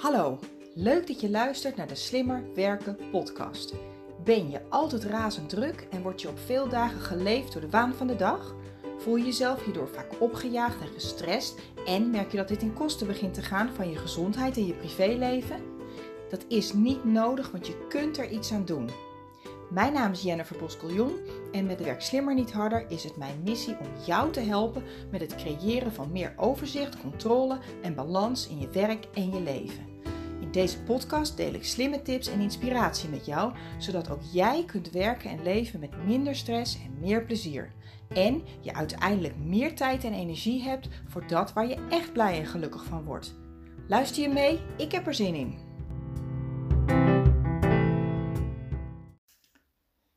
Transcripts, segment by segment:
Hallo, leuk dat je luistert naar de Slimmer Werken podcast. Ben je altijd razend druk en word je op veel dagen geleefd door de waan van de dag? Voel je jezelf hierdoor vaak opgejaagd en gestrest en merk je dat dit ten koste begint te gaan van je gezondheid en je privéleven? Dat is niet nodig, want je kunt er iets aan doen. Mijn naam is Jennifer Boskeljon en met Werk Slimmer Niet Harder is het mijn missie om jou te helpen met het creëren van meer overzicht, controle en balans in je werk en je leven. In deze podcast deel ik slimme tips en inspiratie met jou, zodat ook jij kunt werken en leven met minder stress en meer plezier. En je uiteindelijk meer tijd en energie hebt voor dat waar je echt blij en gelukkig van wordt. Luister je mee? Ik heb er zin in.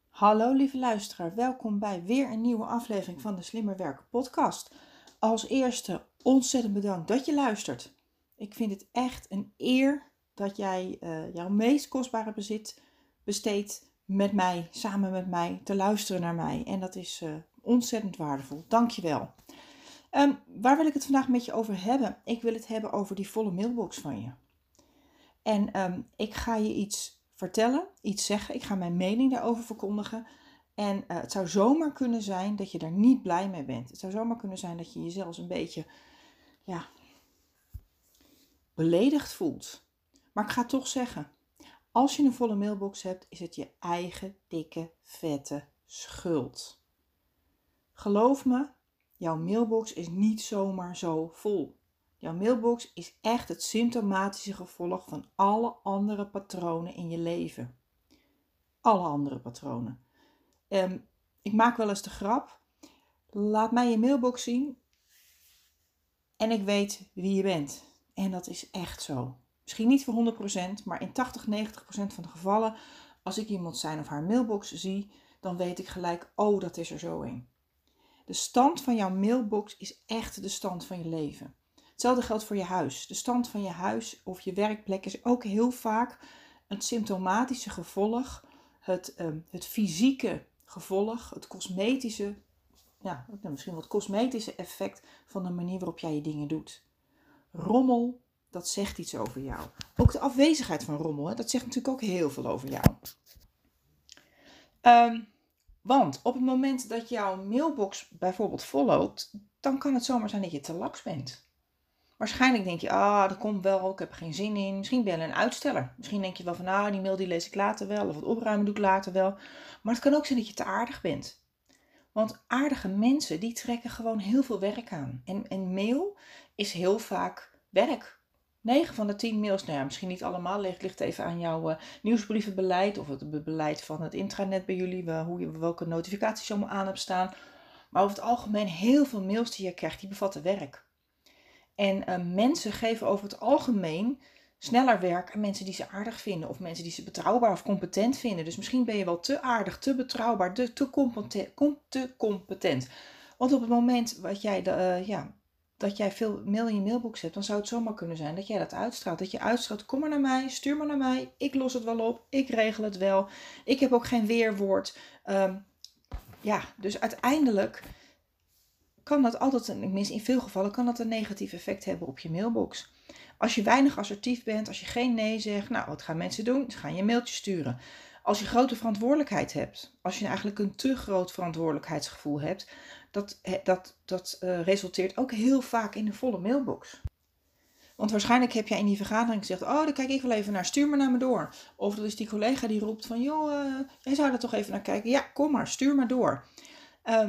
Hallo lieve luisteraar, welkom bij weer een nieuwe aflevering van de Slimmer Werken podcast. Als eerste ontzettend bedankt dat je luistert. Ik vind het echt een eer dat jij uh, jouw meest kostbare bezit besteedt met mij, samen met mij, te luisteren naar mij. En dat is uh, ontzettend waardevol. Dank je wel. Um, waar wil ik het vandaag met je over hebben? Ik wil het hebben over die volle mailbox van je. En um, ik ga je iets vertellen, iets zeggen. Ik ga mijn mening daarover verkondigen. En uh, het zou zomaar kunnen zijn dat je daar niet blij mee bent. Het zou zomaar kunnen zijn dat je jezelf een beetje ja, beledigd voelt. Maar ik ga toch zeggen: als je een volle mailbox hebt, is het je eigen dikke, vette schuld. Geloof me, jouw mailbox is niet zomaar zo vol. Jouw mailbox is echt het symptomatische gevolg van alle andere patronen in je leven. Alle andere patronen. Um, ik maak wel eens de grap. Laat mij je mailbox zien en ik weet wie je bent. En dat is echt zo. Misschien niet voor 100%, maar in 80, 90% van de gevallen, als ik iemand zijn of haar mailbox zie, dan weet ik gelijk, oh, dat is er zo een. De stand van jouw mailbox is echt de stand van je leven. Hetzelfde geldt voor je huis. De stand van je huis of je werkplek is ook heel vaak een symptomatische gevolg, het, um, het fysieke gevolg, het cosmetische, ja, misschien wat cosmetische effect van de manier waarop jij je dingen doet. Rommel, dat zegt iets over jou. Ook de afwezigheid van rommel, hè, dat zegt natuurlijk ook heel veel over jou. Um, want op het moment dat jouw mailbox bijvoorbeeld volloopt, dan kan het zomaar zijn dat je te laks bent. Waarschijnlijk denk je, ah, dat komt wel, ik heb er geen zin in. Misschien ben je een uitsteller. Misschien denk je wel van, ah, die mail die lees ik later wel. Of het opruimen doe ik later wel. Maar het kan ook zijn dat je te aardig bent. Want aardige mensen, die trekken gewoon heel veel werk aan. En, en mail is heel vaak werk. 9 van de 10 mails, nou ja, misschien niet allemaal, ligt, ligt even aan jouw uh, nieuwsbrievenbeleid of het beleid van het intranet bij jullie, hoe je welke notificaties je allemaal aan hebt staan. Maar over het algemeen, heel veel mails die je krijgt, die bevatten werk. En uh, mensen geven over het algemeen sneller werk aan mensen die ze aardig vinden of mensen die ze betrouwbaar of competent vinden. Dus misschien ben je wel te aardig, te betrouwbaar, te, te, competent, te competent. Want op het moment wat jij de, uh, ja, dat jij veel mail in je mailbox hebt, dan zou het zomaar kunnen zijn dat jij dat uitstraalt. Dat je uitstraalt, kom maar naar mij, stuur maar naar mij, ik los het wel op, ik regel het wel. Ik heb ook geen weerwoord. Um, ja, dus uiteindelijk kan dat altijd, tenminste in veel gevallen, kan dat een negatief effect hebben op je mailbox. Als je weinig assertief bent, als je geen nee zegt, nou wat gaan mensen doen? Ze gaan je mailtje sturen. Als je grote verantwoordelijkheid hebt, als je eigenlijk een te groot verantwoordelijkheidsgevoel hebt, dat, dat, dat uh, resulteert ook heel vaak in een volle mailbox. Want waarschijnlijk heb jij in die vergadering gezegd: Oh, daar kijk ik wel even naar, stuur maar naar me door. Of dat is die collega die roept: van, Joh, uh, jij zou er toch even naar kijken. Ja, kom maar, stuur maar door. Uh,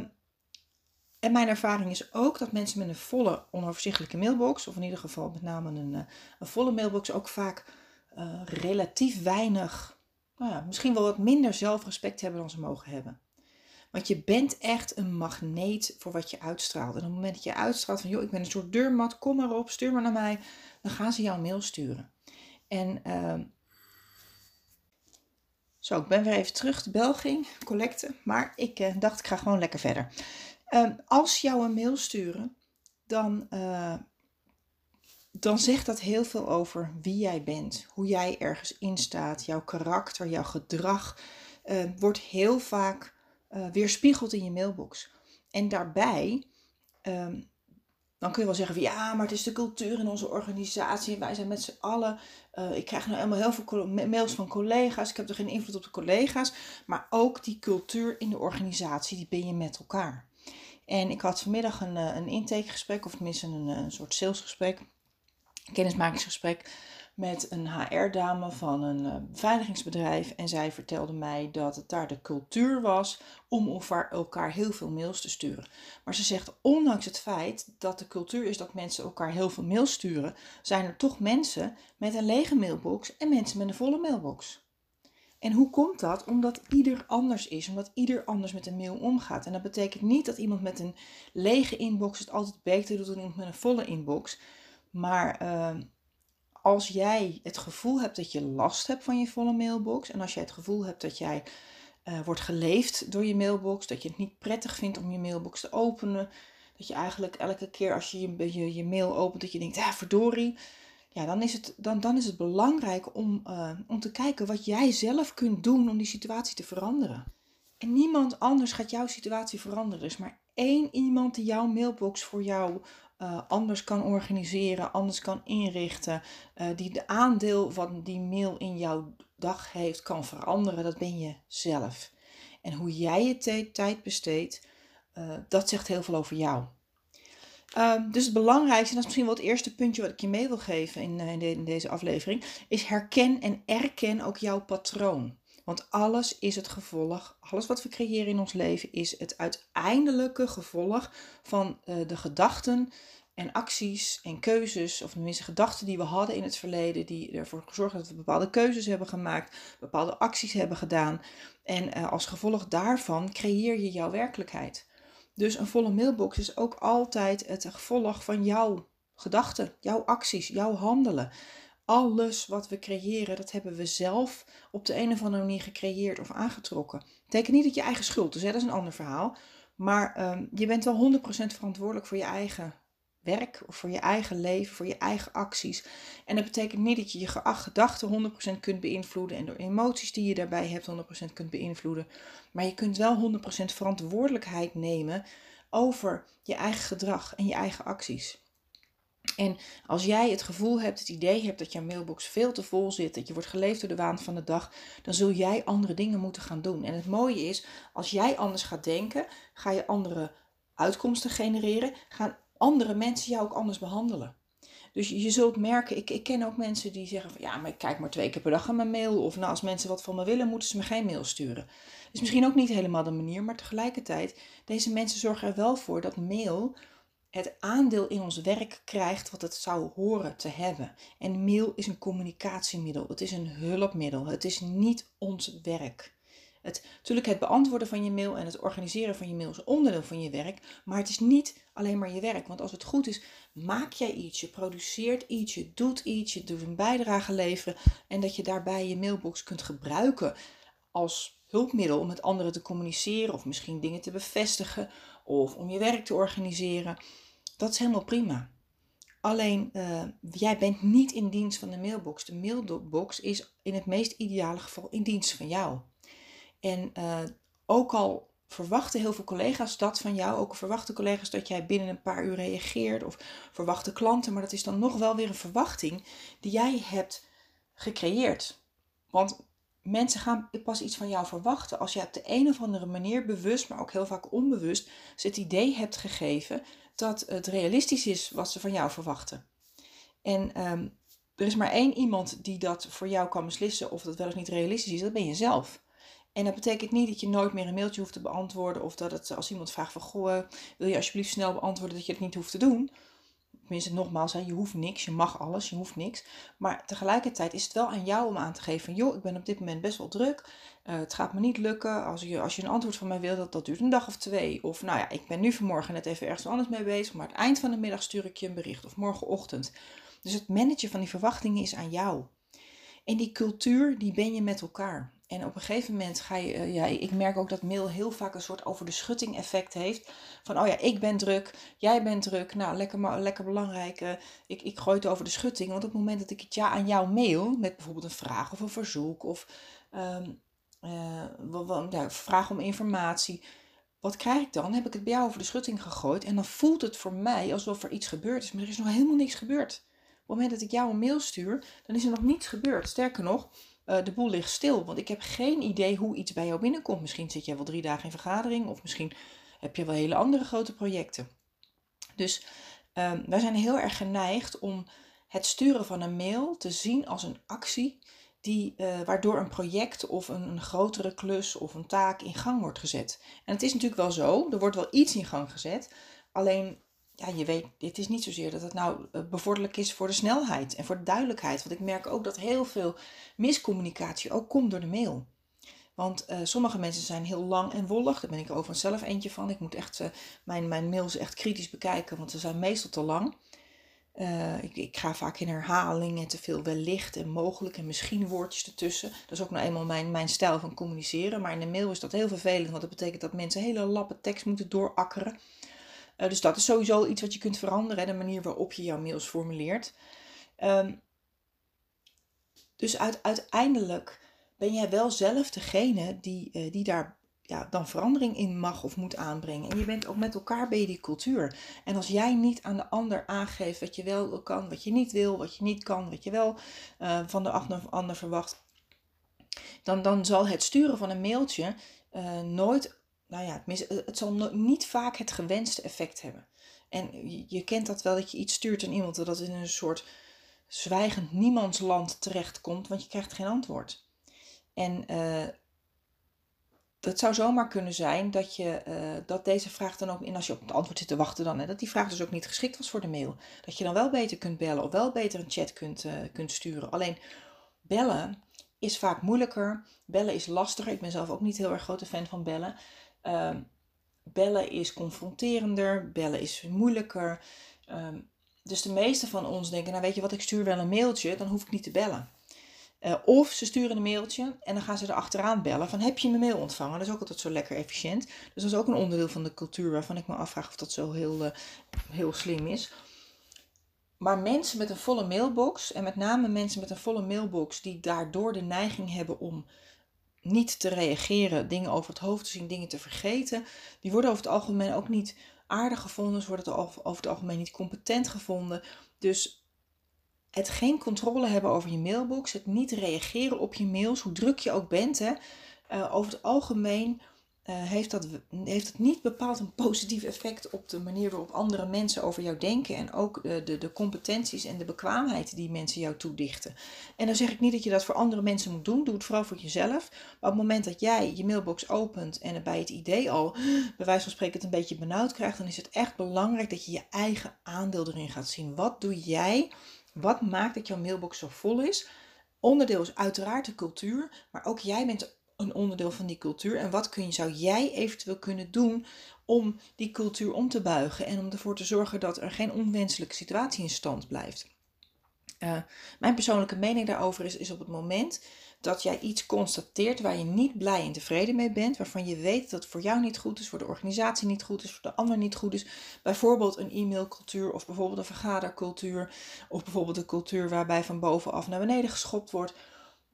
en mijn ervaring is ook dat mensen met een volle, onoverzichtelijke mailbox, of in ieder geval met name een, eh, een volle mailbox, ook vaak relatief weinig, nou ja, misschien wel wat minder zelfrespect hebben dan ze mogen hebben. Want je bent echt een magneet voor wat je uitstraalt. En op het moment dat je uitstraalt van, joh, ik ben een soort deurmat, kom maar op, stuur maar naar mij, dan gaan ze jouw mail sturen. En uh, zo, ik ben weer even terug de Belging, collecten, maar ik uh, dacht ik ga gewoon lekker verder. Ehm, als jou een mail sturen, dan, uh, dan zegt dat heel veel over wie jij bent, hoe jij ergens in staat, jouw karakter, jouw gedrag uh, wordt heel vaak uh, weerspiegeld in je mailbox. En daarbij, um, dan kun je wel zeggen van ja, maar het is de cultuur in onze organisatie. En wij zijn met z'n allen. Uh, ik krijg nou helemaal heel veel mails van collega's. Ik heb er geen invloed op de collega's. Maar ook die cultuur in de organisatie, die ben je met elkaar. En ik had vanmiddag een, eh, een intakegesprek, of tenminste een, een soort salesgesprek, kennismakingsgesprek met een HR-dame van een beveiligingsbedrijf. En zij vertelde mij dat het daar de cultuur was om elkaar heel veel mails te sturen. Maar ze zegt, ondanks het feit dat de cultuur is dat mensen elkaar heel veel mails sturen, zijn er toch mensen met een lege mailbox en mensen met een volle mailbox. En hoe komt dat? Omdat ieder anders is, omdat ieder anders met een mail omgaat. En dat betekent niet dat iemand met een lege inbox het altijd beter doet dan iemand met een volle inbox. Maar uh, als jij het gevoel hebt dat je last hebt van je volle mailbox en als jij het gevoel hebt dat jij uh, wordt geleefd door je mailbox, dat je het niet prettig vindt om je mailbox te openen, dat je eigenlijk elke keer als je je, je, mail opent, dat je denkt, ah verdorie, ja, dan is het, dan, dan is het belangrijk om, uh, om te kijken wat jij zelf kunt doen om die situatie te veranderen. En niemand anders gaat jouw situatie veranderen. Er is maar één iemand die jouw mailbox voor jou uh, anders kan organiseren, anders kan inrichten, uh, die de aandeel van die mail in jouw dag heeft, kan veranderen, dat ben je zelf. En hoe jij je tijd besteedt, uh, dat zegt heel veel over jou. Ehm, dus het belangrijkste, en dat is misschien wel het eerste puntje wat ik je mee wil geven in, in deze aflevering, is herken en erken ook jouw patroon. Want alles is het gevolg, alles wat we creëren in ons leven is het uiteindelijke gevolg van uh, de gedachten en acties en keuzes, of tenminste gedachten die we hadden in het verleden, die ervoor gezorgd dat we bepaalde keuzes hebben gemaakt, bepaalde acties hebben gedaan. En uh, als gevolg daarvan creëer je jouw werkelijkheid. Dus een volle mailbox is ook altijd het gevolg van jouw gedachten, jouw acties, jouw handelen alles wat we creëren, dat hebben we zelf op de een of andere manier gecreëerd of aangetrokken. Betekent niet dat je eigen schuld is, hè? dat is een ander verhaal. Maar um, je bent wel 100% verantwoordelijk voor je eigen werk of voor je eigen leven, voor je eigen acties. En dat betekent niet dat je je gedachten 100% kunt beïnvloeden en door emoties die je daarbij hebt 100% kunt beïnvloeden. Maar je kunt wel 100% verantwoordelijkheid nemen over je eigen gedrag en je eigen acties. En als jij het gevoel hebt, het idee hebt dat jouw mailbox veel te vol zit, dat je wordt geleefd door de waan van de dag, dan zul jij andere dingen moeten gaan doen. En het mooie is, als jij anders gaat denken, ga je andere uitkomsten genereren, gaan andere mensen jou ook anders behandelen. Dus je zult merken, ik, ik ken ook mensen die zeggen van ja, maar ik kijk maar twee keer per dag aan mijn mail. Of nou, als mensen wat van me willen, moeten ze me geen mail sturen. Is misschien ook niet helemaal de manier, maar tegelijkertijd, deze mensen zorgen er wel voor dat mail het aandeel in ons werk krijgt wat het zou horen te hebben. En mail is een communicatiemiddel, het is een hulpmiddel, het is niet ons werk. Het, natuurlijk het beantwoorden van je mail en het organiseren van je mail is onderdeel van je werk, maar het is niet alleen maar je werk. Want als het goed is, maak jij iets, je produceert iets, je doet iets, je doet een bijdrage leveren en dat je daarbij je mailbox kunt gebruiken als hulpmiddel om met anderen te communiceren of misschien dingen te bevestigen of om je werk te organiseren. Dat is helemaal prima. Alleen, uh, jij bent niet in dienst van de mailbox. De mailbox is in het meest ideale geval in dienst van jou. En uh, ook al verwachten heel veel collega's dat van jou, ook verwachten collega's dat jij binnen een paar uur reageert of verwachten klanten, maar dat is dan nog wel weer een verwachting die jij hebt gecreëerd. Want mensen gaan pas iets van jou verwachten als je op de een of andere manier bewust, maar ook heel vaak onbewust, ze het idee hebt gegeven dat het realistisch is wat ze van jou verwachten. En um, er is maar één iemand die dat voor jou kan beslissen of dat wel of niet realistisch is, dat ben je zelf. En dat betekent niet dat je nooit meer een mailtje hoeft te beantwoorden of dat als iemand vraagt van goh, wil je alsjeblieft snel beantwoorden dat je het niet hoeft te doen. Tenminste, nogmaals, hè, je hoeft niks, je mag alles, je hoeft niks. Maar tegelijkertijd is het wel aan jou om aan te geven joh, ik ben op dit moment best wel druk. Uh, het gaat me niet lukken. Als je, als je een antwoord van mij wil, dat, dat duurt een dag of twee. Of nou ja, ik ben nu vanmorgen net even ergens anders mee bezig, maar het eind van de middag stuur ik je een bericht of morgenochtend. Dus het managen van die verwachtingen is aan jou. En die cultuur, die ben je met elkaar. En op een gegeven moment ga je, uh, ja, ik merk ook dat mail heel vaak een soort over de schutting effect heeft. Van, oh ja, ik ben druk, jij bent druk, nou, lekker, lekker belangrijk, uh, ik, ik gooi het over de schutting. Want op het moment dat ik het ja aan jou mail, met bijvoorbeeld een vraag of een verzoek of um, vraag om informatie, wat krijg ik dan? Heb ik het bij jou over de schutting gegooid en dan voelt het voor mij alsof er iets gebeurd is, maar er is nog helemaal niks gebeurd. Op het moment dat ik jou een mail stuur, dan is er nog niets gebeurd. Sterker nog, uh, de boel ligt stil, want ik heb geen idee hoe iets bij jou binnenkomt. Misschien zit jij wel drie dagen in vergadering of misschien heb je wel hele andere grote projecten. Dus um, wij zijn heel erg geneigd om het sturen van een mail te zien als een actie die, uh, waardoor een project of een, een, grotere klus of een taak in gang wordt gezet. En het is natuurlijk wel zo, er wordt wel iets in gang gezet. Alleen, ja, je weet, het is niet zozeer dat het nou uh, bevorderlijk is voor de snelheid en voor de duidelijkheid. Want ik merk ook dat heel veel miscommunicatie ook komt door de mail. Want uh, sommige mensen zijn heel lang en wollig. Daar ben ik overigens zelf eentje van. Ik moet echt mijn, mijn mails echt kritisch bekijken, want ze zijn meestal te lang. Ik, ik, ga vaak in herhaling en te veel wellicht en mogelijk en misschien woordjes ertussen. Dat is ook nou eenmaal mijn, mijn stijl van communiceren. Maar in de mail is dat heel vervelend, want dat betekent dat mensen hele lappen tekst moeten doorakkeren. Uh, dus dat is sowieso iets wat je kunt veranderen, de manier waarop je jouw mails formuleert. Um, dus uit, uiteindelijk ben jij wel zelf degene die, uh, die daar ja, dan verandering in mag of moet aanbrengen. En je bent ook met elkaar bij die cultuur. En als jij niet aan de ander aangeeft wat je wel kan, wat je niet wil, wat je niet kan, wat je wel uh, van de ander verwacht, dan, dan zal het sturen van een mailtje uh, nooit, nou ja, het zal niet vaak het gewenste effect hebben. En je, kent dat wel dat je iets stuurt aan iemand dat in een soort zwijgend niemandsland terechtkomt, want je krijgt geen antwoord. En uh, het zou zomaar kunnen zijn dat, je, uh, dat deze vraag dan ook, en als je op het antwoord zit te wachten dan, hè, dat die vraag dus ook niet geschikt was voor de mail. Dat je dan wel beter kunt bellen of wel beter een chat kunt, uh, kunt sturen. Alleen bellen is vaak moeilijker. Bellen is lastiger. Ik ben zelf ook niet heel erg grote fan van bellen. Uh, bellen is confronterender. Bellen is moeilijker. Ehm, dus de meeste van ons denken, nou weet je wat, ik stuur wel een mailtje, dan hoef ik niet te bellen. Uh, of ze sturen een mailtje en dan gaan ze er achteraan bellen van heb je mijn mail ontvangen? Dat is ook altijd zo lekker efficiënt. Dus dat is ook een onderdeel van de cultuur waarvan ik me afvraag of dat zo heel, uh, heel slim is. Maar mensen met een volle mailbox en met name mensen met een volle mailbox die daardoor de neiging hebben om niet te reageren, dingen over het hoofd te zien, dingen te vergeten, die worden over het algemeen ook niet aardig gevonden. Ze worden over het algemeen niet competent gevonden. Dus het geen controle hebben over je mailbox, het niet reageren op je mails, hoe druk je ook bent, hè, uh, over het algemeen uh, heeft, dat, heeft het niet bepaald een positief effect op de manier waarop andere mensen over jou denken en ook de, de competenties en de bekwaamheid die mensen jou toedichten. En dan zeg ik niet dat je dat voor andere mensen moet doen, doe het vooral voor jezelf. Maar op het moment dat jij je mailbox opent en bij het idee al, bij wijze van spreken, het een beetje benauwd krijgt, dan is het echt belangrijk dat je je eigen aandeel erin gaat zien. Wat doe jij? Wat maakt dat jouw mailbox zo vol is? Onderdeel is uiteraard de cultuur, maar ook jij bent een onderdeel van die cultuur. En wat kun zou jij eventueel kunnen doen om die cultuur om te buigen en om ervoor te zorgen dat er geen onwenselijke situatie in stand blijft? Uh, mijn persoonlijke mening daarover is, is op het moment dat jij iets constateert waar je niet blij en tevreden mee bent, waarvan je weet dat het voor jou niet goed is, voor de organisatie niet goed is, voor de ander niet goed is. Bijvoorbeeld een e-mailcultuur of bijvoorbeeld een vergadercultuur of bijvoorbeeld een cultuur waarbij van bovenaf naar beneden geschopt wordt,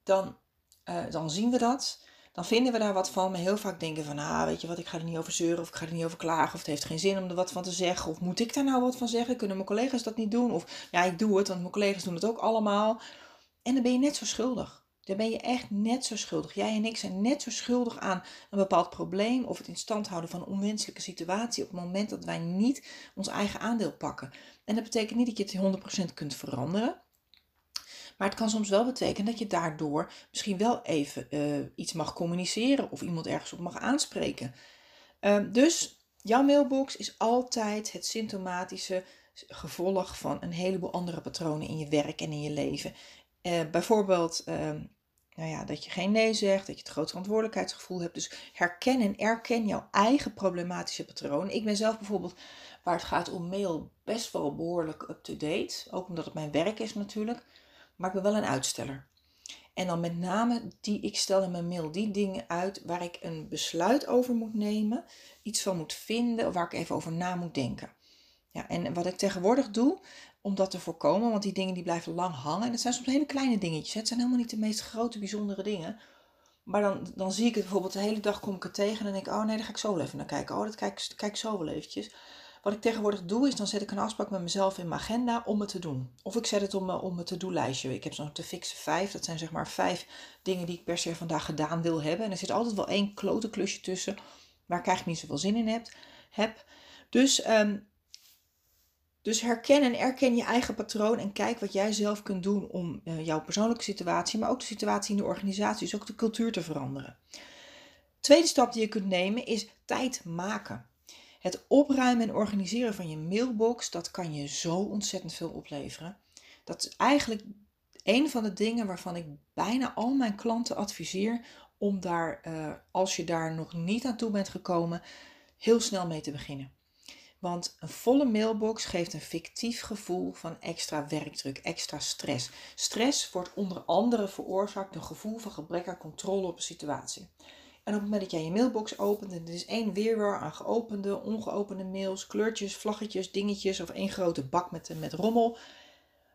dan, uh, dan zien we dat. Dan vinden we daar wat van, maar heel vaak denken van, ah, weet je wat, ik ga er niet over zeuren of ik ga er niet over klagen of het heeft geen zin om er wat van te zeggen of moet ik daar nou wat van zeggen? Kunnen mijn collega's dat niet doen? Of ja, ik doe het, want mijn collega's doen het ook allemaal. En dan ben je net zo schuldig. Dan ben je echt net zo schuldig. Jij en ik zijn net zo schuldig aan een bepaald probleem of het in stand houden van een onwenselijke situatie op het moment dat wij niet ons eigen aandeel pakken. En dat betekent niet dat je het 100% kunt veranderen. Maar het kan soms wel betekenen dat je daardoor misschien wel even uh, iets mag communiceren of iemand ergens op mag aanspreken. Uh, dus jouw mailbox is altijd het symptomatische gevolg van een heleboel andere patronen in je werk en in je leven. Uh, bijvoorbeeld ehm, nou ja, dat je geen nee zegt, dat je het groot verantwoordelijkheidsgevoel hebt. Dus herken en erken jouw eigen problematische patroon. Ik ben zelf bijvoorbeeld, waar het gaat om mail, best wel behoorlijk up-to-date. Ook omdat het mijn werk is natuurlijk. Maar ik ben wel een uitsteller. En dan met name die, ik stel in mijn mail die dingen uit waar ik een besluit over moet nemen, iets van moet vinden, of waar ik even over na moet denken. Ja, en wat ik tegenwoordig doe, om dat te voorkomen. Want die dingen die blijven lang hangen. En het zijn soms hele kleine dingetjes. Het zijn helemaal niet de meest grote, bijzondere dingen. Maar dan, dan zie ik het bijvoorbeeld de hele dag kom ik het tegen en dan denk ik, oh nee, daar ga ik zo even naar kijken. Oh, dat kijk, kijk zo wel eventjes. Wat ik tegenwoordig doe is, dan zet ik een afspraak met mezelf in mijn agenda om het te doen. Of ik zet het op mijn, op mijn to-do-lijstje. Ik heb zo'n te fixen vijf. Dat zijn zeg maar vijf dingen die ik per se vandaag gedaan wil hebben. En er zit altijd wel één klote klusje tussen waar ik eigenlijk niet zoveel zin in heb. heb. Dus, um, dus herken en erken je eigen patroon en kijk wat jij zelf kunt doen om uh, jouw persoonlijke situatie, maar ook de situatie in de organisatie, dus ook de cultuur te veranderen. Tweede stap die je kunt nemen is tijd maken. Het opruimen en organiseren van je mailbox, dat kan je zo ontzettend veel opleveren. Dat is eigenlijk een van de dingen waarvan ik bijna al mijn klanten adviseer om daar, uh, als je daar nog niet aan toe bent gekomen, heel snel mee te beginnen. Want een volle mailbox geeft een fictief gevoel van extra werkdruk, extra stress. Stress wordt onder andere veroorzaakt door een gevoel van gebrek aan controle op een situatie. En op het moment dat jij je mailbox opent en er is één weerwar aan geopende, ongeopende mails, kleurtjes, vlaggetjes, dingetjes of één grote bak met, met rommel,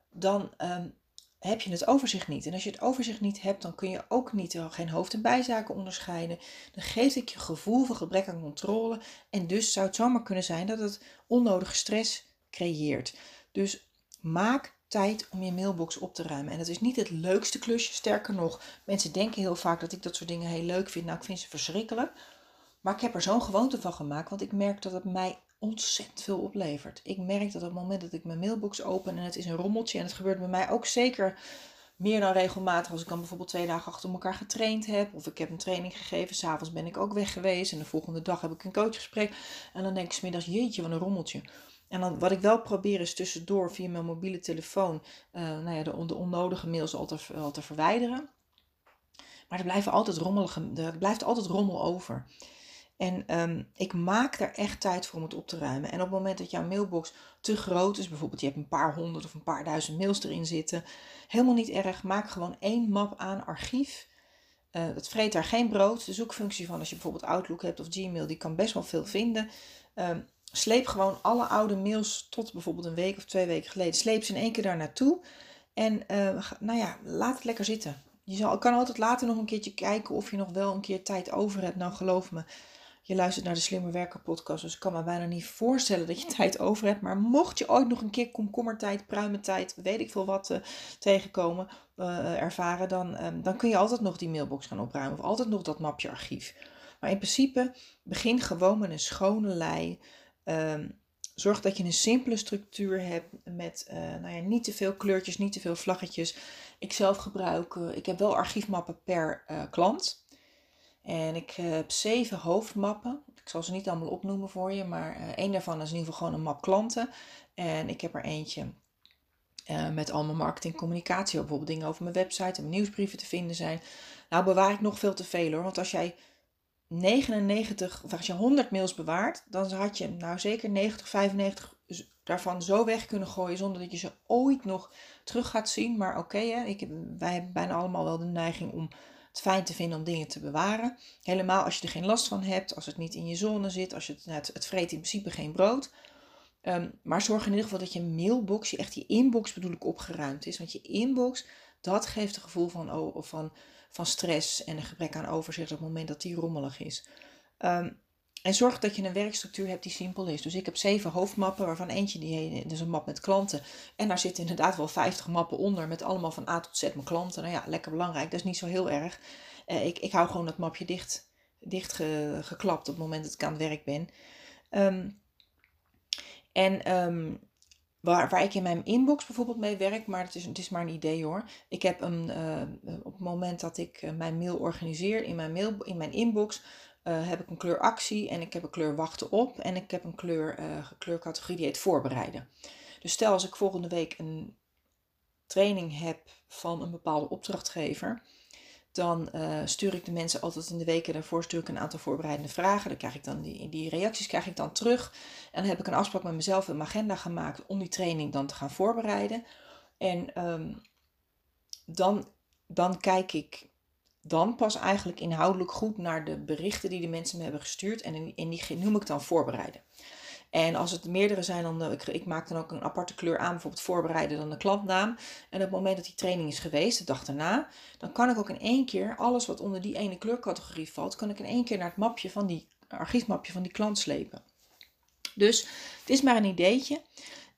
dan um, heb je het overzicht niet. En als je het overzicht niet hebt, dan kun je ook niet, geen hoofd- en bijzaken onderscheiden. Dan geeft het je gevoel van gebrek aan controle. En dus zou het zomaar kunnen zijn dat het onnodige stress creëert. Dus maak tijd om je mailbox op te ruimen. En dat is niet het leukste klusje. Sterker nog, mensen denken heel vaak dat ik dat soort dingen heel leuk vind. Nou, ik vind ze verschrikkelijk. Maar ik heb er zo'n gewoonte van gemaakt, want ik merk dat het mij ontzettend veel oplevert. Ik merk dat op het moment dat ik mijn mailbox open en het is een rommeltje, en het gebeurt bij mij ook zeker meer dan regelmatig als ik dan bijvoorbeeld twee dagen achter elkaar getraind heb. Of ik heb een training gegeven, s'avonds ben ik ook weg geweest en de volgende dag heb ik een coachgesprek. En dan denk ik smiddags, jeetje, wat een rommeltje. En dan, wat ik wel probeer is tussendoor via mijn mobiele telefoon uh, nou ja, de, de, onnodige mails al te, al te verwijderen. Maar er, blijven altijd rommelige, er blijft altijd rommel over. En um, ik maak er echt tijd voor om het op te ruimen. En op het moment dat jouw mailbox te groot is, bijvoorbeeld je hebt een paar honderd of een paar duizend mails erin zitten, helemaal niet erg. Maak gewoon één map aan archief. Uh, dat vreet daar geen brood. De zoekfunctie van als je bijvoorbeeld Outlook hebt of Gmail, die kan best wel veel vinden. Um, sleep gewoon alle oude mails tot bijvoorbeeld een week of twee weken geleden. Sleep ze in één keer daar naartoe. En uh, nou ja, laat het lekker zitten. Je zal, kan altijd later nog een keertje kijken of je nog wel een keer tijd over hebt. Nou, geloof me, je luistert naar de Slimmer Werken podcast, dus ik kan me bijna niet voorstellen dat je tijd over hebt. Maar mocht je ooit nog een keer komkommertijd, pruimentijd, weet ik veel wat uh, tegenkomen, uh, ervaren, dan, um, dan kun je altijd nog die mailbox gaan opruimen of altijd nog dat mapje archief. Maar in principe begin gewoon met een schone lei. Um, zorg dat je een simpele structuur hebt met uh, nou ja, niet te veel kleurtjes, niet te veel vlaggetjes. Ik zelf gebruik, ik heb wel archiefmappen per klant. En ik heb zeven hoofdmappen. Ik zal ze niet allemaal opnoemen voor je, maar één daarvan is in ieder geval gewoon een map klanten. En ik heb er eentje met allemaal marketing, communicatie, bijvoorbeeld dingen over mijn website en nieuwsbrieven te vinden zijn. Nou bewaar ik nog veel te veel hoor, want als jij 99, of als je 100 mails bewaart, dan had je nou zeker 90, 95 daarvan zo weg kunnen gooien zonder dat je ze ooit nog terug gaat zien. Maar oké, wij hebben bijna allemaal wel de neiging om het fijn te vinden om dingen te bewaren. Helemaal als je er geen last van hebt, als het niet in je zone zit, als je het, het, het vreet in principe geen brood. Um, maar zorg in ieder geval dat je mailbox, je echt je inbox bedoel ik, opgeruimd is. Want je inbox, dat geeft een gevoel van, van, van stress en een gebrek aan overzicht op het moment dat die rommelig is. Um, en zorg dat je een werkstructuur hebt die simpel is. Dus ik heb zeven hoofdmappen, waarvan eentje die is een map met klanten. En daar zitten inderdaad wel 50 mappen onder met allemaal van A tot Z mijn klanten. Nou ja, lekker belangrijk. Dat is niet zo heel erg. Uh, ik, ik hou gewoon dat mapje dicht, dicht ge, geklapt op het moment dat ik aan het werk ben. Um, en um, waar, ik in mijn inbox bijvoorbeeld mee werk, maar het is, het is maar een idee hoor. Ik heb een, uh, op het moment dat ik uh, mijn mail organiseer in mijn, mail, in mijn inbox heb ik een kleur actie en ik heb een kleur wachten op en ik heb een kleur, uh, kleurcategorie die heet voorbereiden. Dus stel als ik volgende week een training heb van een bepaalde opdrachtgever, dan uh, stuur ik de mensen altijd in de weken daarvoor stuur ik een aantal voorbereidende vragen. Dan krijg ik dan die, die reacties krijg ik dan terug. En dan heb ik een afspraak met mezelf in mijn agenda gemaakt om die training dan te gaan voorbereiden. En um, dan, dan kijk ik dan pas eigenlijk inhoudelijk goed naar de berichten die de mensen me hebben gestuurd. En, en die noem ik dan voorbereiden. En als het meerdere zijn, dan uh, ik, ik, maak dan ook een aparte kleur aan, bijvoorbeeld voorbereiden dan de klantnaam. En op het moment dat die training is geweest, de dag daarna, dan kan ik ook in één keer alles wat onder die ene kleurcategorie valt, kan ik in één keer naar het mapje van die archiefmapje van die klant slepen. Dus het is maar een ideetje.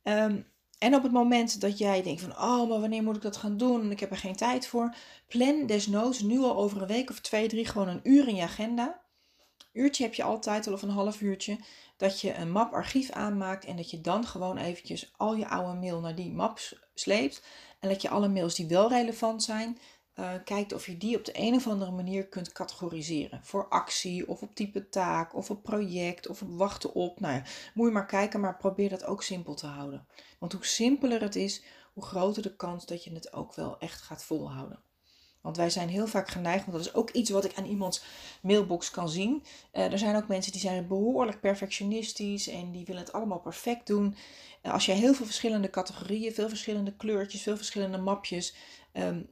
Um, en op het moment dat jij denkt van, oh, maar wanneer moet ik dat gaan doen? En ik heb er geen tijd voor. Plan desnoods nu al over een week of twee, drie gewoon een uur in je agenda. Uurtje heb je altijd al of een half uurtje. Dat je een map archief aanmaakt en dat je dan gewoon eventjes al je oude mail naar die map sleept. En dat je alle mails die wel relevant zijn, uh, kijkt of je die op de een of andere manier kunt categoriseren. Voor actie of op type taak of op project of op wachten op. Nou ja, moet je maar kijken, maar probeer dat ook simpel te houden. Want hoe simpeler het is, hoe groter de kans dat je het ook wel echt gaat volhouden. Want wij zijn heel vaak geneigd, want dat is ook iets wat ik aan iemands mailbox kan zien. Uh, er zijn ook mensen die zijn behoorlijk perfectionistisch en die willen het allemaal perfect doen. Uh, als je heel veel verschillende categorieën, veel verschillende kleurtjes, veel verschillende mapjes, um,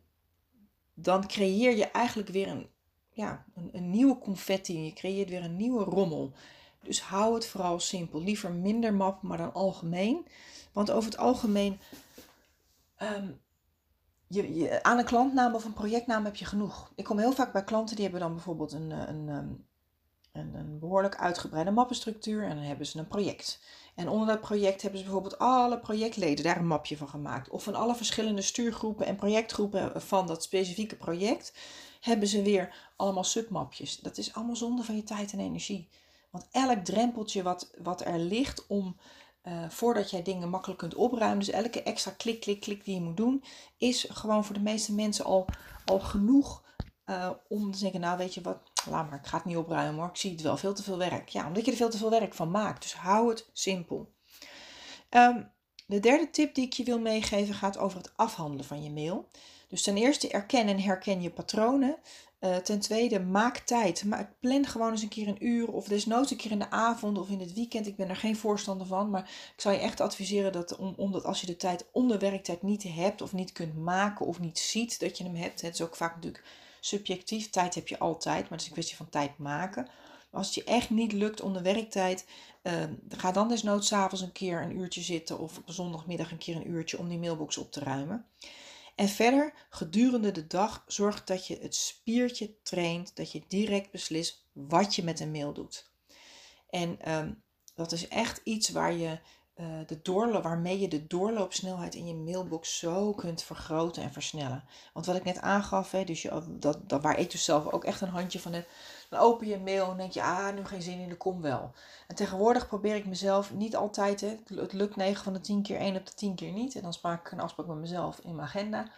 dan creëer je eigenlijk weer een, ja, een, een nieuwe confetti. Je creëert weer een nieuwe rommel. Dus hou het vooral simpel. Liever minder map, maar dan algemeen. Want over het algemeen, um, je, je, aan een klantnaam of een projectnaam heb je genoeg. Ik kom heel vaak bij klanten die hebben dan bijvoorbeeld een, eh, een, ehm, een, een behoorlijk uitgebreide mappenstructuur en dan hebben ze een project. En onder dat project hebben ze bijvoorbeeld alle projectleden daar een mapje van gemaakt. Of van alle verschillende stuurgroepen en projectgroepen van dat specifieke project hebben ze weer allemaal submapjes. Dat is allemaal zonde van je tijd en energie. Want elk drempeltje wat, wat er ligt om uh, voordat jij dingen makkelijk kunt opruimen, dus elke extra klik, klik, klik die je moet doen, is gewoon voor de meeste mensen al, al genoeg uh, om te denken, nou weet je wat, laat maar, ik ga het niet opruimen hoor, ik zie het wel, veel te veel werk. Ja, omdat je er veel te veel werk van maakt. Dus hou het simpel. Um, de derde tip die ik je wil meegeven gaat over het afhandelen van je mail. Dus ten eerste erken en herken je patronen. Uh, ten tweede, maak tijd. Maar plan gewoon eens een keer een uur of desnoods een keer in de avond of in het weekend. Ik ben er geen voorstander van, maar ik zou je echt adviseren dat om, omdat als je de tijd onder werktijd niet hebt of niet kunt maken of niet ziet dat je hem hebt. Het is ook vaak natuurlijk subjectief. Tijd heb je altijd, maar het is een kwestie van tijd maken. Als het je echt niet lukt onder werktijd, uh, ga dan desnoods avonds een keer een uurtje zitten of op zondagmiddag een keer een uurtje om die mailbox op te ruimen. En verder, gedurende de dag, zorg dat je het spiertje traint, dat je direct beslist wat je met een mail doet. En um, dat is echt iets waar je uh, de doorloop, waarmee je de doorloopsnelheid in je mailbox zo kunt vergroten en versnellen. Want wat ik net aangaf, hè, dus je, dat, dat, waar ik dus zelf ook echt een handje van heb, dan open je mail en denk je, ah, nu geen zin in, de kom wel. En tegenwoordig probeer ik mezelf niet altijd, hè, het lukt 9 van de 10 keer, 1 op de 10 keer niet. En dan maak ik een afspraak met mezelf in mijn agenda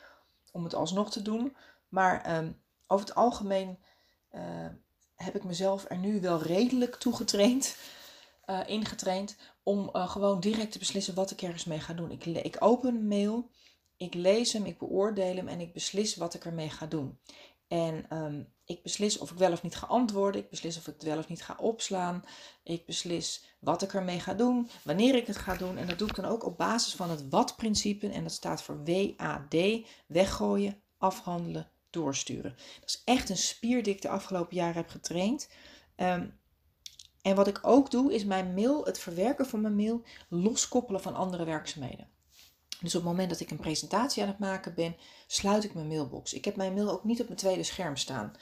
om het alsnog te doen. Maar um, over het algemeen uh, heb ik mezelf er nu wel redelijk toegetraind uh, ingetraind om uh, gewoon direct te beslissen wat ik ergens mee ga doen. Ik, ik open een mail, ik lees hem, ik beoordeel hem en ik beslis wat ik ermee ga doen. En um, ik beslis of ik wel of niet ga antwoorden. Ik beslis of ik het wel of niet ga opslaan. Ik beslis wat ik ermee ga doen, wanneer ik het ga doen. En dat doe ik dan ook op basis van het wat-principe. En dat staat voor WAD: weggooien, afhandelen, doorsturen. Dat is echt een spier die ik de afgelopen jaren heb getraind. Um, en wat ik ook doe, is mijn mail, het verwerken van mijn mail, loskoppelen van andere werkzaamheden. Dus op het moment dat ik een presentatie aan het maken ben, sluit ik mijn mailbox. Ik heb mijn mail ook niet op mijn tweede scherm staan.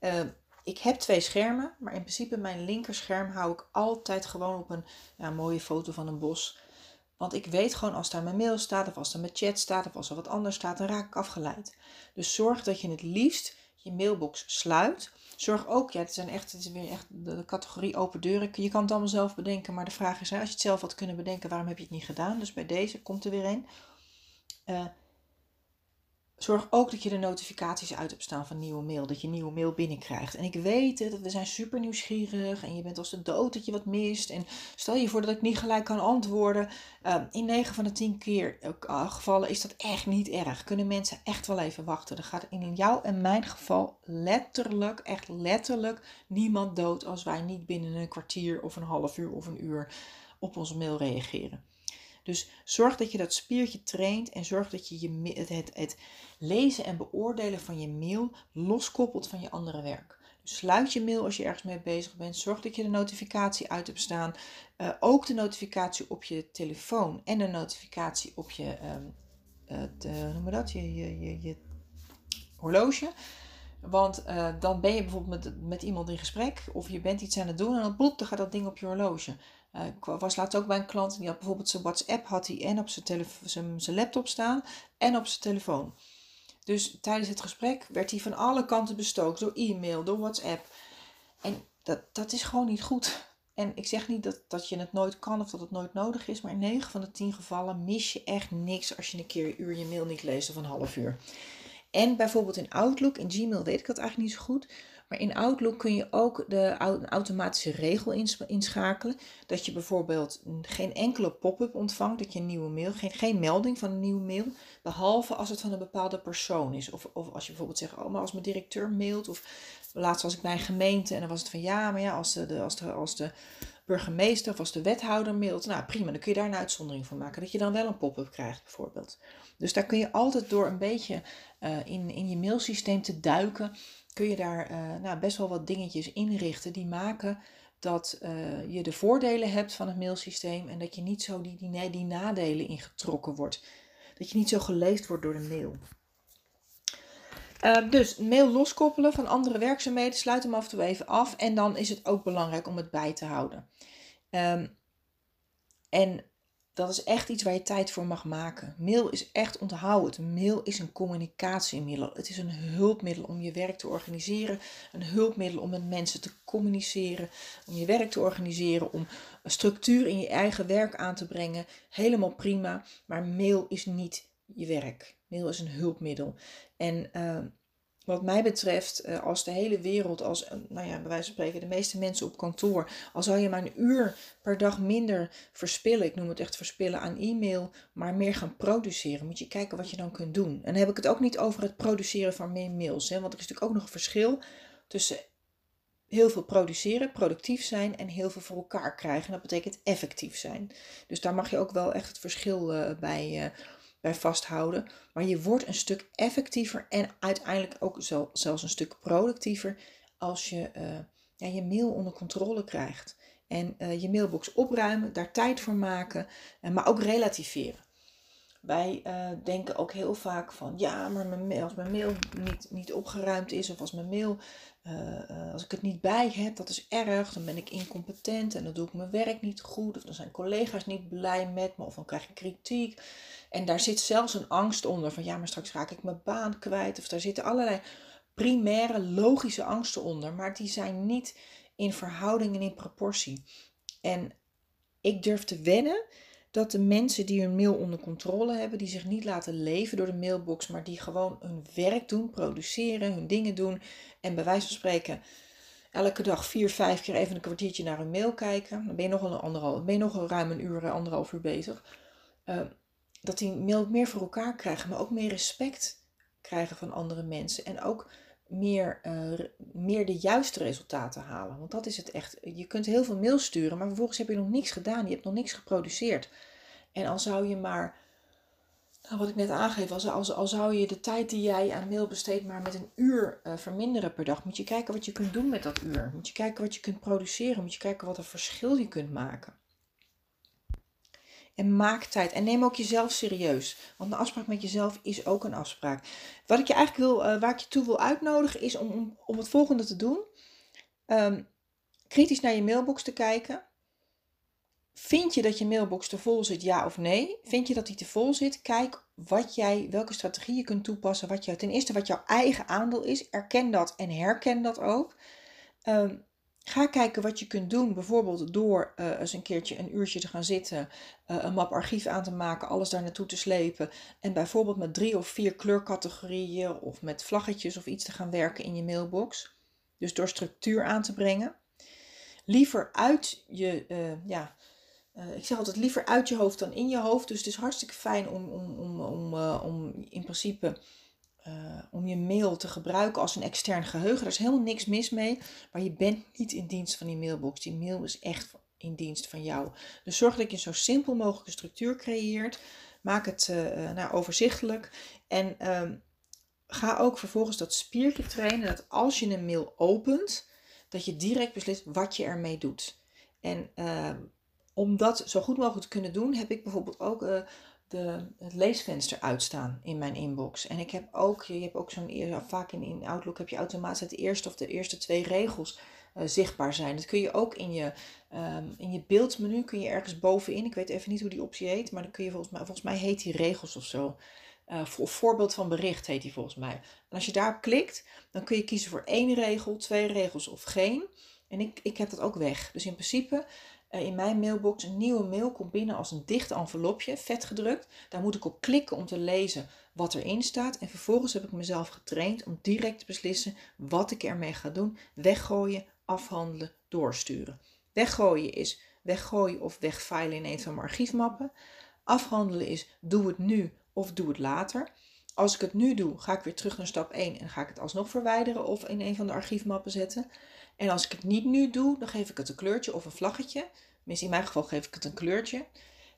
Uh, ik heb twee schermen, maar in principe mijn linkerscherm hou ik altijd gewoon op een ja, mooie foto van een bos. Want ik weet gewoon als daar mijn mail staat, of als er mijn chat staat, of als er wat anders staat, dan raak ik afgeleid. Dus zorg dat je het liefst je mailbox sluit. Zorg ook, ja, het, zijn echt, het is weer echt de, categorie open deuren. Je kan het allemaal zelf bedenken, maar de vraag is, als je het zelf had kunnen bedenken, waarom heb je het niet gedaan? Dus bij deze komt er weer een. Uh, Zorg ook dat je de notificaties uit hebt staan van nieuwe mail. Dat je nieuwe mail binnenkrijgt. En ik weet het, we zijn super nieuwsgierig. En je bent als de dood dat je wat mist. En stel je voor dat ik niet gelijk kan antwoorden. Uh, in 9 van de 10 keer uh, gevallen is dat echt niet erg. Kunnen mensen echt wel even wachten. Er gaat in jouw en mijn geval letterlijk, echt letterlijk niemand dood. Als wij niet binnen een kwartier of een half uur of een uur op onze mail reageren. Dus zorg dat je dat spiertje traint en zorg dat je, je het, het, het lezen en beoordelen van je mail loskoppelt van je andere werk. sluit je mail als je ergens mee bezig bent. Zorg dat je de notificatie uit hebt staan. Uh, ook de notificatie op je telefoon en de notificatie op je, um, de, noem dat, je, je, je, je horloge. Want uh, dan ben je bijvoorbeeld met, met iemand in gesprek of je bent iets aan het doen en dan, boep, dan gaat dat ding op je horloge. Uh, ik was laatst ook bij een klant en die had bijvoorbeeld zijn WhatsApp had hij en op zijn, zijn, zijn laptop staan en op zijn telefoon. Dus tijdens het gesprek werd hij van alle kanten bestookt door e-mail, door WhatsApp. En dat, dat is gewoon niet goed. En ik zeg niet dat, dat je het nooit kan of dat het nooit nodig is, maar in 9 van de 10 gevallen mis je echt niks als je een keer een uur je mail niet leest of een half uur. En bijvoorbeeld in Outlook, in Gmail weet ik dat eigenlijk niet zo goed. Maar in Outlook kun je ook de automatische regel inschakelen. Dat je bijvoorbeeld geen enkele pop-up ontvangt, dat je een nieuwe mail, geen, geen melding van een nieuwe mail. Behalve als het van een bepaalde persoon is. Of, of als je bijvoorbeeld zegt, oh maar als mijn directeur mailt. Of laatst was ik bij een gemeente en dan was het van ja, maar ja, als de, als de, als de burgemeester of als de wethouder mailt. Nou prima, dan kun je daar een uitzondering van maken. Dat je dan wel een pop-up krijgt bijvoorbeeld. Dus daar kun je altijd door een beetje uh, in, in je mailsysteem te duiken kun je daar uh, nou, best wel wat dingetjes inrichten die maken dat uh, je de voordelen hebt van het mailsysteem en dat je niet zo die, die, die nadelen ingetrokken wordt. Dat je niet zo geleefd wordt door de mail. Uh, dus mail loskoppelen van andere werkzaamheden, sluit hem af en toe even af. En dan is het ook belangrijk om het bij te houden. Um, en dat is echt iets waar je tijd voor mag maken. Mail is echt onthoud Mail is een communicatiemiddel. Het is een hulpmiddel om je werk te organiseren. Een hulpmiddel om met mensen te communiceren. Om je werk te organiseren. Om structuur in je eigen werk aan te brengen. Helemaal prima. Maar mail is niet je werk. Mail is een hulpmiddel. En uh, wat mij betreft, eh, als de hele wereld, als, eh, nou ja, bij wijze van spreken, de meeste mensen op kantoor, al zou je maar een uur per dag minder verspillen, ik noem het echt verspillen aan e-mail, maar meer gaan produceren, moet je kijken wat je dan kunt doen. En dan heb ik het ook niet over het produceren van meer mails, hè, want er is natuurlijk ook nog een verschil tussen heel veel produceren, productief zijn en heel veel voor elkaar krijgen. Dat betekent effectief zijn. Dus daar mag je ook wel echt het verschil uh, bij bij vasthouden. Maar je wordt een stuk effectiever en uiteindelijk ook zelfs een stuk productiever als je uh, ja, je mail onder controle krijgt. En uh, je mailbox opruimen, daar tijd voor maken, uh, maar ook relativeren. Wij denken ook heel vaak van ja, maar mijn mail, als mijn mail niet, niet opgeruimd is of als mijn mail, als ik het niet bij heb, dat is erg, dan ben ik incompetent en dan doe ik mijn werk niet goed of dan zijn collega's niet blij met me of dan krijg ik kritiek. En daar zit zelfs een angst onder van ja, maar straks raak ik mijn baan kwijt. Of daar zitten allerlei primaire logische angsten onder, maar die zijn niet in verhouding en in proportie. En ik durf te wennen dat de mensen die hun mail onder controle hebben, die zich niet laten leven door de mailbox, maar die gewoon hun werk doen, produceren, hun dingen doen en bij wijze van spreken elke dag vier, vijf keer even een kwartiertje naar hun mail kijken, dan ben je nog een, anderhalf, ben je nog ruim een uur, anderhalf uur bezig. Uh, dat die meer voor elkaar krijgen, maar ook meer respect krijgen van andere mensen. En ook meer, uh, meer de juiste resultaten halen. Want dat is het echt. Je kunt heel veel mail sturen, maar vervolgens heb je nog niks gedaan. Je hebt nog niks geproduceerd. En al zou je maar, nou, wat ik net aangeef, als, al zou je de tijd die jij aan mail besteedt maar met een uur uh, verminderen per dag, moet je kijken wat je kunt doen met dat uur. Moet je kijken wat je kunt produceren. Moet je kijken wat een verschil je kunt maken. En maak tijd. En neem ook jezelf serieus. Want een afspraak met jezelf is ook een afspraak. Wat ik je eigenlijk wil, uh, waar ik je toe wil uitnodigen, is om, om, het volgende te doen. Um, kritisch naar je mailbox te kijken. Vind je dat je mailbox te vol zit, ja of nee? Vind je dat die te vol zit? Kijk wat jij, welke strategie je kunt toepassen. Wat jou, ten eerste wat jouw eigen aandeel is. Erken dat en herken dat ook. Um, Ga kijken wat je kunt doen, bijvoorbeeld door uh, eens een keertje een uurtje te gaan zitten, uh, een map archief aan te maken, alles daar naartoe te slepen en bijvoorbeeld met drie of vier kleurcategorieën of met vlaggetjes of iets te gaan werken in je mailbox. Dus door structuur aan te brengen. Liever uit je, uh, ja, ik zeg altijd liever uit je hoofd dan in je hoofd. Dus het is hartstikke fijn om, om, om, om, om in principe uh, om je mail te gebruiken als een extern geheugen. Daar is helemaal niks mis mee, maar je bent niet in dienst van die mailbox. Die mail is echt in dienst van jou. Dus zorg dat je een zo simpel mogelijke structuur creëert. Maak het nou, overzichtelijk en uh, ga ook vervolgens dat spiertje trainen dat als je een mail opent, dat je direct beslist wat je ermee doet. En uh, om dat zo goed mogelijk te kunnen doen, heb ik bijvoorbeeld ook uh, de, het leesvenster uitstaan in mijn inbox. En ik heb ook, je hebt ook zo'n, vaak in, in Outlook heb je automatisch het eerste of de eerste twee regels uh, zichtbaar zijn. Dat kun je ook in je, um, in je beeldmenu, kun je ergens bovenin, ik weet even niet hoe die optie heet, maar dan kun je volgens mij, volgens mij heet die regels of zo. Uh, voor, voorbeeld van bericht heet die volgens mij. En als je daarop klikt, dan kun je kiezen voor één regel, twee regels of geen. En ik, ik heb dat ook weg. Dus in principe, in mijn mailbox, een nieuwe mail komt binnen als een dicht envelopje, vet gedrukt. Daar moet ik op klikken om te lezen wat erin staat. En vervolgens heb ik mezelf getraind om direct te beslissen wat ik ermee ga doen. Weggooien, afhandelen, doorsturen. Weggooien is weggooien of wegfilen in een van mijn archiefmappen. Afhandelen is doe het nu of doe het later. Als ik het nu doe, ga ik weer terug naar stap 1 en ga ik het alsnog verwijderen of in een van de archiefmappen zetten. En als ik het niet nu doe, dan geef ik het een kleurtje of een vlaggetje. Tenminste, in mijn geval geef ik het een kleurtje.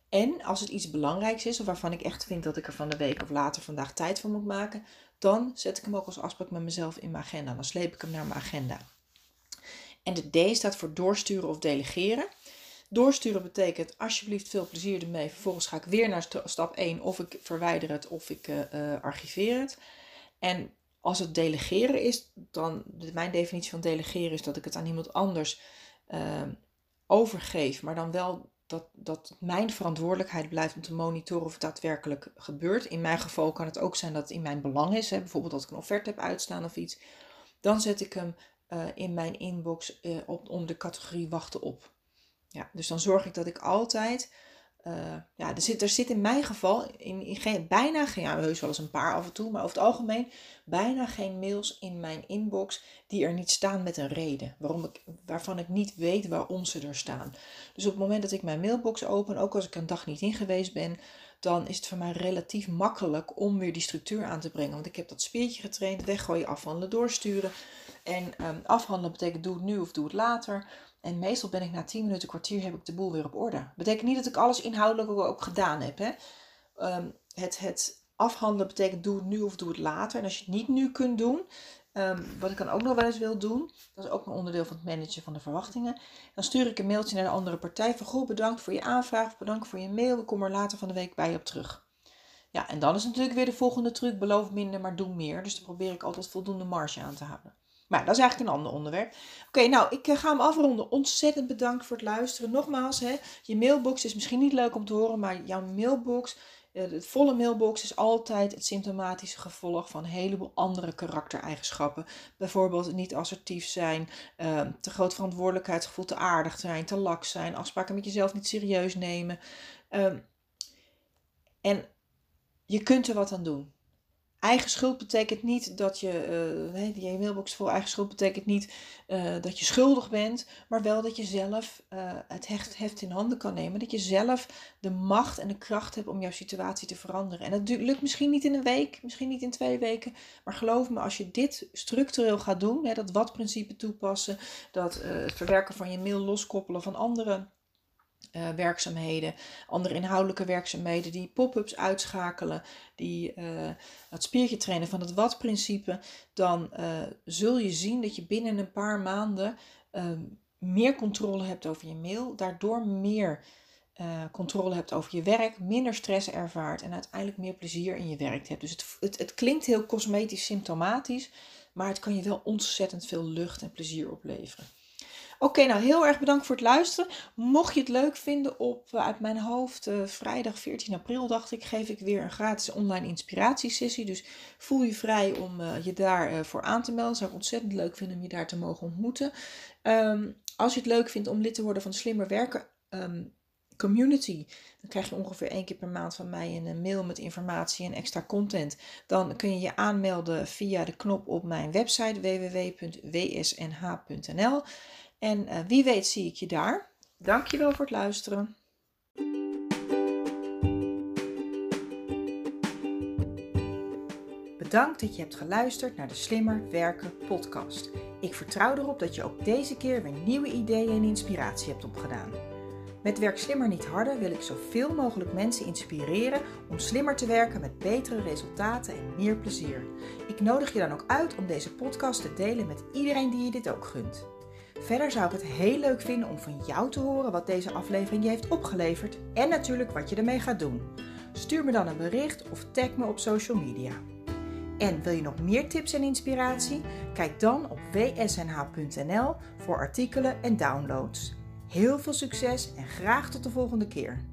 En als het iets belangrijks is, of waarvan ik echt vind dat ik er van de week of later vandaag tijd voor moet maken, dan zet ik hem ook als afspraak met mezelf in mijn agenda. Dan sleep ik hem naar mijn agenda. En de D staat voor doorsturen of delegeren. Doorsturen betekent alsjeblieft veel plezier ermee. Vervolgens ga ik weer naar stap 1 of ik verwijder het of ik uh, archiveer het. En als het delegeren is, dan mijn definitie van delegeren is dat ik het aan iemand anders uh, overgeef, maar dan wel dat, dat mijn verantwoordelijkheid blijft om te monitoren of het daadwerkelijk gebeurt. In mijn geval kan het ook zijn dat het in mijn belang is, hè, bijvoorbeeld dat ik een offerte heb uitstaan of iets. Dan zet ik hem uh, in mijn inbox uh, op, onder de categorie wachten op. Ja, dus dan zorg ik dat ik altijd. Uh, ja, er zit, er zit in mijn geval in, in geen, bijna geen, ja, heus wel eens een paar af en toe, maar over het algemeen bijna geen mails in mijn inbox die er niet staan met een reden. Waarom ik, waarvan ik niet weet waarom ze er staan. Dus op het moment dat ik mijn mailbox open, ook als ik een dag niet in geweest ben, dan is het voor mij relatief makkelijk om weer die structuur aan te brengen. Want ik heb dat speertje getraind, weggooien, afhandelen, doorsturen. En um, afhandelen betekent doe het nu of doe het later. En meestal ben ik na 10 minuten, kwartier, heb ik de boel weer op orde. Betekent niet dat ik alles inhoudelijk ook gedaan heb. Hè? Um, het, het afhandelen betekent doe het nu of doe het later. En als je het niet nu kunt doen, um, wat ik dan ook nog wel eens wil doen, dat is ook een onderdeel van het managen van de verwachtingen. Dan stuur ik een mailtje naar de andere partij van goh, bedankt voor je aanvraag, bedankt voor je mail, ik kom er later van de week bij je op terug. Ja, en dan is natuurlijk weer de volgende truc, beloof minder, maar doe meer. Dus dan probeer ik altijd voldoende marge aan te houden. Maar dat is eigenlijk een ander onderwerp. Oké, nou, ik eh, ga hem afronden. Ontzettend bedankt voor het luisteren. Nogmaals, hè, je mailbox is misschien niet leuk om te horen, maar jouw mailbox, eh, de volle mailbox, is altijd het symptomatische gevolg van een heleboel andere karaktereigenschappen. Bijvoorbeeld niet assertief zijn, ehm, te groot verantwoordelijkheidsgevoel, te aardig zijn, te lak zijn, afspraken met jezelf niet serieus nemen. Ehm, en je kunt er wat aan doen. Eigen schuld betekent niet dat je, uh, je mailbox vol eigen schuld betekent niet uh, dat je schuldig bent, maar wel dat je zelf uh, het heft, heft in handen kan nemen. Dat je zelf de macht en de kracht hebt om jouw situatie te veranderen. En dat lukt misschien niet in een week, misschien niet in twee weken, maar geloof me, als je dit structureel gaat doen, hè, dat wat-principe toepassen, dat het verwerken van je mail loskoppelen van anderen uh, werkzaamheden, andere inhoudelijke werkzaamheden, die pop-ups uitschakelen, die uh, het spiertje trainen van het wat-principe, dan uh, zul je zien dat je binnen een paar maanden ehm, meer controle hebt over je mail, daardoor meer controle hebt over je werk, minder stress ervaart en uiteindelijk meer plezier in je werk hebt. Dus het, het, het klinkt heel cosmetisch symptomatisch, maar het kan je wel ontzettend veel lucht en plezier opleveren. Oké, nou heel erg bedankt voor het luisteren. Mocht je het leuk vinden op uh, uit mijn hoofd, uh, vrijdag 14 april dacht ik, geef ik weer een gratis online inspiratiesessie. Dus voel je vrij om uh, je daarvoor voor aan te melden. Zou ik ontzettend leuk vinden om je daar te mogen ontmoeten. Um, als je het leuk vindt om lid te worden van Slimmer Werken um, Community, dan krijg je ongeveer één keer per maand van mij een mail met informatie en extra content. Dan kun je je aanmelden via de knop op mijn website www.wsnh.nl. En uh, wie weet zie ik je daar. Dankjewel voor het luisteren. Bedankt dat je hebt geluisterd naar de Slimmer Werken podcast. Ik vertrouw erop dat je ook deze keer weer nieuwe ideeën en inspiratie hebt opgedaan. Met Werk Slimmer Niet Harder wil ik zoveel mogelijk mensen inspireren om slimmer te werken met betere resultaten en meer plezier. Ik nodig je dan ook uit om deze podcast te delen met iedereen die je dit ook gunt. Verder zou ik het heel leuk vinden om van jou te horen wat deze aflevering je heeft opgeleverd en natuurlijk wat je ermee gaat doen. Stuur me dan een bericht of tag me op social media. En wil je nog meer tips en inspiratie? Kijk dan op wsnh.nl voor artikelen en downloads. Heel veel succes en graag tot de volgende keer.